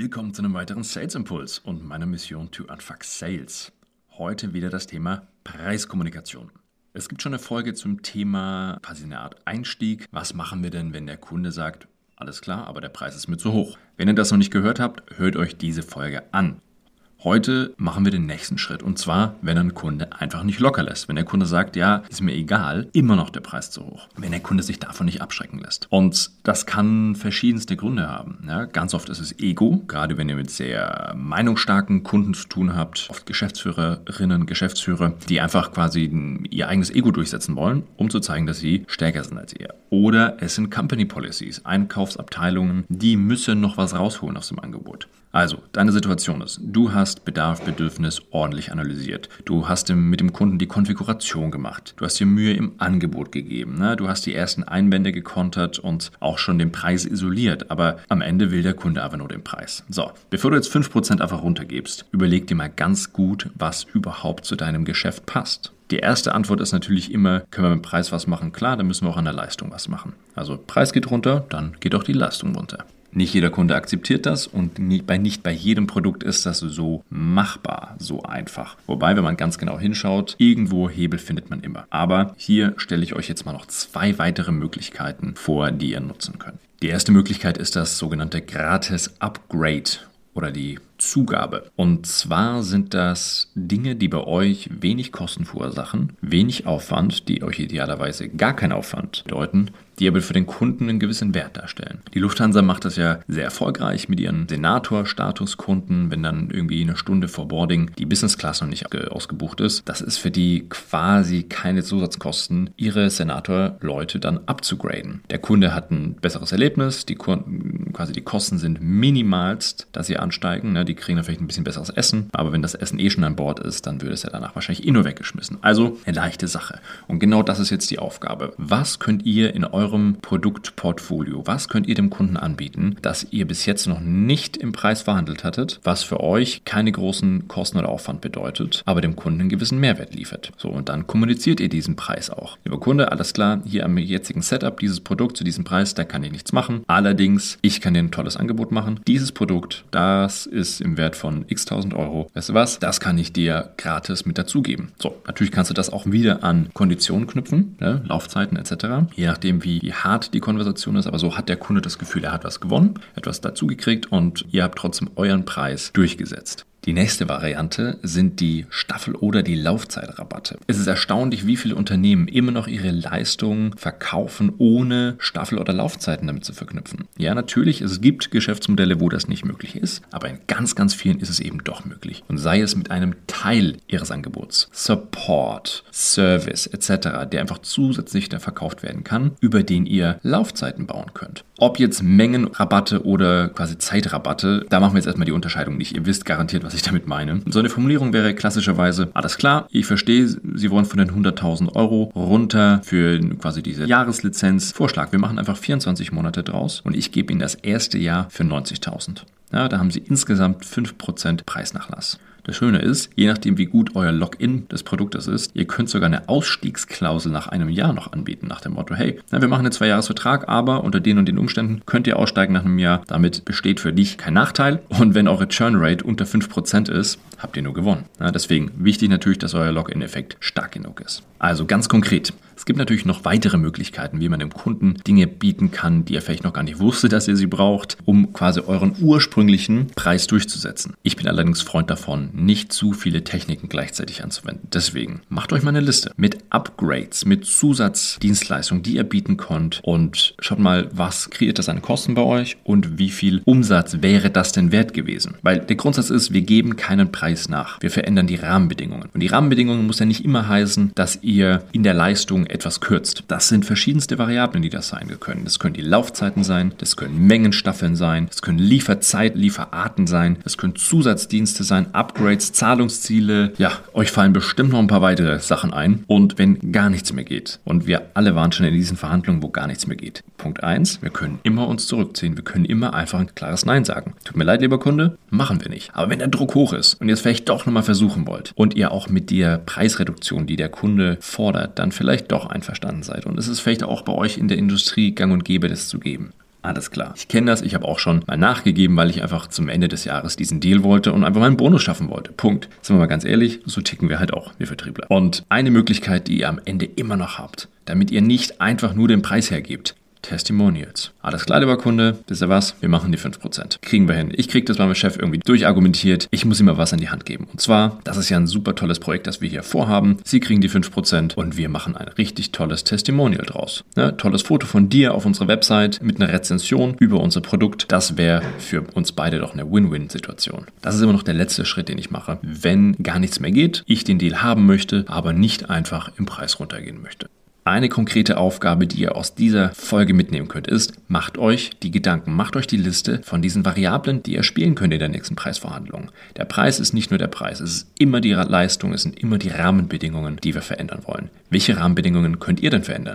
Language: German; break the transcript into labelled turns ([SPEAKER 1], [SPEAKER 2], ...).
[SPEAKER 1] Willkommen zu einem weiteren Sales Impuls und meiner Mission to Unfuck Sales. Heute wieder das Thema Preiskommunikation. Es gibt schon eine Folge zum Thema, quasi eine Art Einstieg. Was machen wir denn, wenn der Kunde sagt, alles klar, aber der Preis ist mir zu hoch? Wenn ihr das noch nicht gehört habt, hört euch diese Folge an. Heute machen wir den nächsten Schritt und zwar, wenn ein Kunde einfach nicht locker lässt. Wenn der Kunde sagt, ja, ist mir egal, immer noch der Preis zu hoch. Wenn der Kunde sich davon nicht abschrecken lässt. Und das kann verschiedenste Gründe haben. Ja, ganz oft ist es Ego, gerade wenn ihr mit sehr meinungsstarken Kunden zu tun habt, oft Geschäftsführerinnen, Geschäftsführer, die einfach quasi ihr eigenes Ego durchsetzen wollen, um zu zeigen, dass sie stärker sind als ihr. Oder es sind Company Policies, Einkaufsabteilungen, die müssen noch was rausholen aus dem Angebot. Also, deine Situation ist, du hast Bedarf, Bedürfnis ordentlich analysiert. Du hast mit dem Kunden die Konfiguration gemacht. Du hast dir Mühe im Angebot gegeben. Ne? Du hast die ersten Einwände gekontert und auch schon den Preis isoliert. Aber am Ende will der Kunde aber nur den Preis. So, bevor du jetzt 5% einfach runtergibst, überleg dir mal ganz gut, was überhaupt zu deinem Geschäft passt. Die erste Antwort ist natürlich immer, können wir mit dem Preis was machen? Klar, dann müssen wir auch an der Leistung was machen. Also Preis geht runter, dann geht auch die Leistung runter. Nicht jeder Kunde akzeptiert das und nicht bei, nicht bei jedem Produkt ist das so machbar, so einfach. Wobei, wenn man ganz genau hinschaut, irgendwo Hebel findet man immer. Aber hier stelle ich euch jetzt mal noch zwei weitere Möglichkeiten vor, die ihr nutzen könnt. Die erste Möglichkeit ist das sogenannte Gratis Upgrade oder die Zugabe. Und zwar sind das Dinge, die bei euch wenig Kosten verursachen, wenig Aufwand, die euch idealerweise gar keinen Aufwand bedeuten, die aber für den Kunden einen gewissen Wert darstellen. Die Lufthansa macht das ja sehr erfolgreich mit ihren Senator-Statuskunden, wenn dann irgendwie eine Stunde vor Boarding die Business Class noch nicht ausgebucht ist. Das ist für die quasi keine Zusatzkosten, ihre Senator-Leute dann abzugraden. Der Kunde hat ein besseres Erlebnis, die Kunden, quasi die Kosten sind minimalst, dass sie ansteigen. Ne? Die kriegen dann vielleicht ein bisschen besseres Essen, aber wenn das Essen eh schon an Bord ist, dann würde es ja danach wahrscheinlich eh nur weggeschmissen. Also eine leichte Sache. Und genau das ist jetzt die Aufgabe. Was könnt ihr in eurem eurem Produktportfolio? Was könnt ihr dem Kunden anbieten, das ihr bis jetzt noch nicht im Preis verhandelt hattet, was für euch keine großen Kosten oder Aufwand bedeutet, aber dem Kunden einen gewissen Mehrwert liefert? So, und dann kommuniziert ihr diesen Preis auch. Lieber Kunde, alles klar, hier am jetzigen Setup dieses Produkt zu diesem Preis, da kann ich nichts machen. Allerdings, ich kann dir ein tolles Angebot machen. Dieses Produkt, das ist im Wert von x tausend Euro. Weißt du was? Das kann ich dir gratis mit dazugeben. So, natürlich kannst du das auch wieder an Konditionen knüpfen, ne? Laufzeiten etc. Je nachdem, wie wie hart die Konversation ist, aber so hat der Kunde das Gefühl, er hat was gewonnen, etwas dazugekriegt und ihr habt trotzdem euren Preis durchgesetzt. Die nächste Variante sind die Staffel- oder die Laufzeitrabatte. Es ist erstaunlich, wie viele Unternehmen immer noch ihre Leistungen verkaufen, ohne Staffel- oder Laufzeiten damit zu verknüpfen. Ja, natürlich, es gibt Geschäftsmodelle, wo das nicht möglich ist, aber in ganz, ganz vielen ist es eben doch möglich. Und sei es mit einem Teil ihres Angebots, Support, Service etc., der einfach zusätzlich da verkauft werden kann, über den ihr Laufzeiten bauen könnt. Ob jetzt Mengenrabatte oder quasi Zeitrabatte, da machen wir jetzt erstmal die Unterscheidung nicht. Ihr wisst garantiert, was ich damit meine. So eine Formulierung wäre klassischerweise, alles klar, ich verstehe, Sie wollen von den 100.000 Euro runter für quasi diese Jahreslizenz. Vorschlag, wir machen einfach 24 Monate draus und ich gebe Ihnen das erste Jahr für 90.000. Ja, da haben Sie insgesamt 5% Preisnachlass. Das Schöne ist, je nachdem wie gut euer Login des Produktes ist, ihr könnt sogar eine Ausstiegsklausel nach einem Jahr noch anbieten, nach dem Motto, hey, na, wir machen einen Zweijahresvertrag, aber unter den und den Umständen könnt ihr aussteigen nach einem Jahr. Damit besteht für dich kein Nachteil. Und wenn eure Churn Rate unter 5% ist, habt ihr nur gewonnen. Ja, deswegen wichtig natürlich, dass euer Login-Effekt stark genug ist. Also ganz konkret, es gibt natürlich noch weitere Möglichkeiten, wie man dem Kunden Dinge bieten kann, die er vielleicht noch gar nicht wusste, dass er sie braucht, um quasi euren ursprünglichen Preis durchzusetzen. Ich bin allerdings Freund davon, nicht zu viele Techniken gleichzeitig anzuwenden. Deswegen macht euch mal eine Liste mit Upgrades, mit Zusatzdienstleistungen, die ihr bieten könnt und schaut mal, was kreiert das an Kosten bei euch und wie viel Umsatz wäre das denn wert gewesen. Weil der Grundsatz ist, wir geben keinen Preis nach. Wir verändern die Rahmenbedingungen. Und die Rahmenbedingungen muss ja nicht immer heißen, dass ihr in der Leistung etwas kürzt. Das sind verschiedenste Variablen, die das sein können. Das können die Laufzeiten sein, das können Mengenstaffeln sein, das können Lieferzeit, Lieferarten sein, das können Zusatzdienste sein, Upgrades, Zahlungsziele. Ja, euch fallen bestimmt noch ein paar weitere Sachen ein. Und wenn gar nichts mehr geht, und wir alle waren schon in diesen Verhandlungen, wo gar nichts mehr geht. Punkt 1, wir können immer uns zurückziehen. Wir können immer einfach ein klares Nein sagen. Tut mir leid, lieber Kunde, machen wir nicht. Aber wenn der Druck hoch ist und ihr es vielleicht doch nochmal versuchen wollt und ihr auch mit der Preisreduktion, die der Kunde fordert, dann vielleicht doch doch einverstanden seid. Und es ist vielleicht auch bei euch in der Industrie gang und gäbe, das zu geben. Alles klar. Ich kenne das, ich habe auch schon mal nachgegeben, weil ich einfach zum Ende des Jahres diesen Deal wollte und einfach mal einen Bonus schaffen wollte. Punkt. Sind wir mal ganz ehrlich, so ticken wir halt auch, wir Vertriebler. Und eine Möglichkeit, die ihr am Ende immer noch habt, damit ihr nicht einfach nur den Preis hergebt, Testimonials. Alles klar, lieber Kunde, wisst ihr was? Wir machen die 5%. Kriegen wir hin. Ich kriege das bei meinem Chef irgendwie durchargumentiert. Ich muss ihm mal was an die Hand geben. Und zwar, das ist ja ein super tolles Projekt, das wir hier vorhaben. Sie kriegen die 5% und wir machen ein richtig tolles Testimonial draus. Ne? Tolles Foto von dir auf unserer Website mit einer Rezension über unser Produkt. Das wäre für uns beide doch eine Win-Win-Situation. Das ist immer noch der letzte Schritt, den ich mache. Wenn gar nichts mehr geht, ich den Deal haben möchte, aber nicht einfach im Preis runtergehen möchte. Eine konkrete Aufgabe, die ihr aus dieser Folge mitnehmen könnt, ist, macht euch die Gedanken, macht euch die Liste von diesen Variablen, die ihr spielen könnt in der nächsten Preisverhandlung. Der Preis ist nicht nur der Preis, es ist immer die Leistung, es sind immer die Rahmenbedingungen, die wir verändern wollen. Welche Rahmenbedingungen könnt ihr denn verändern?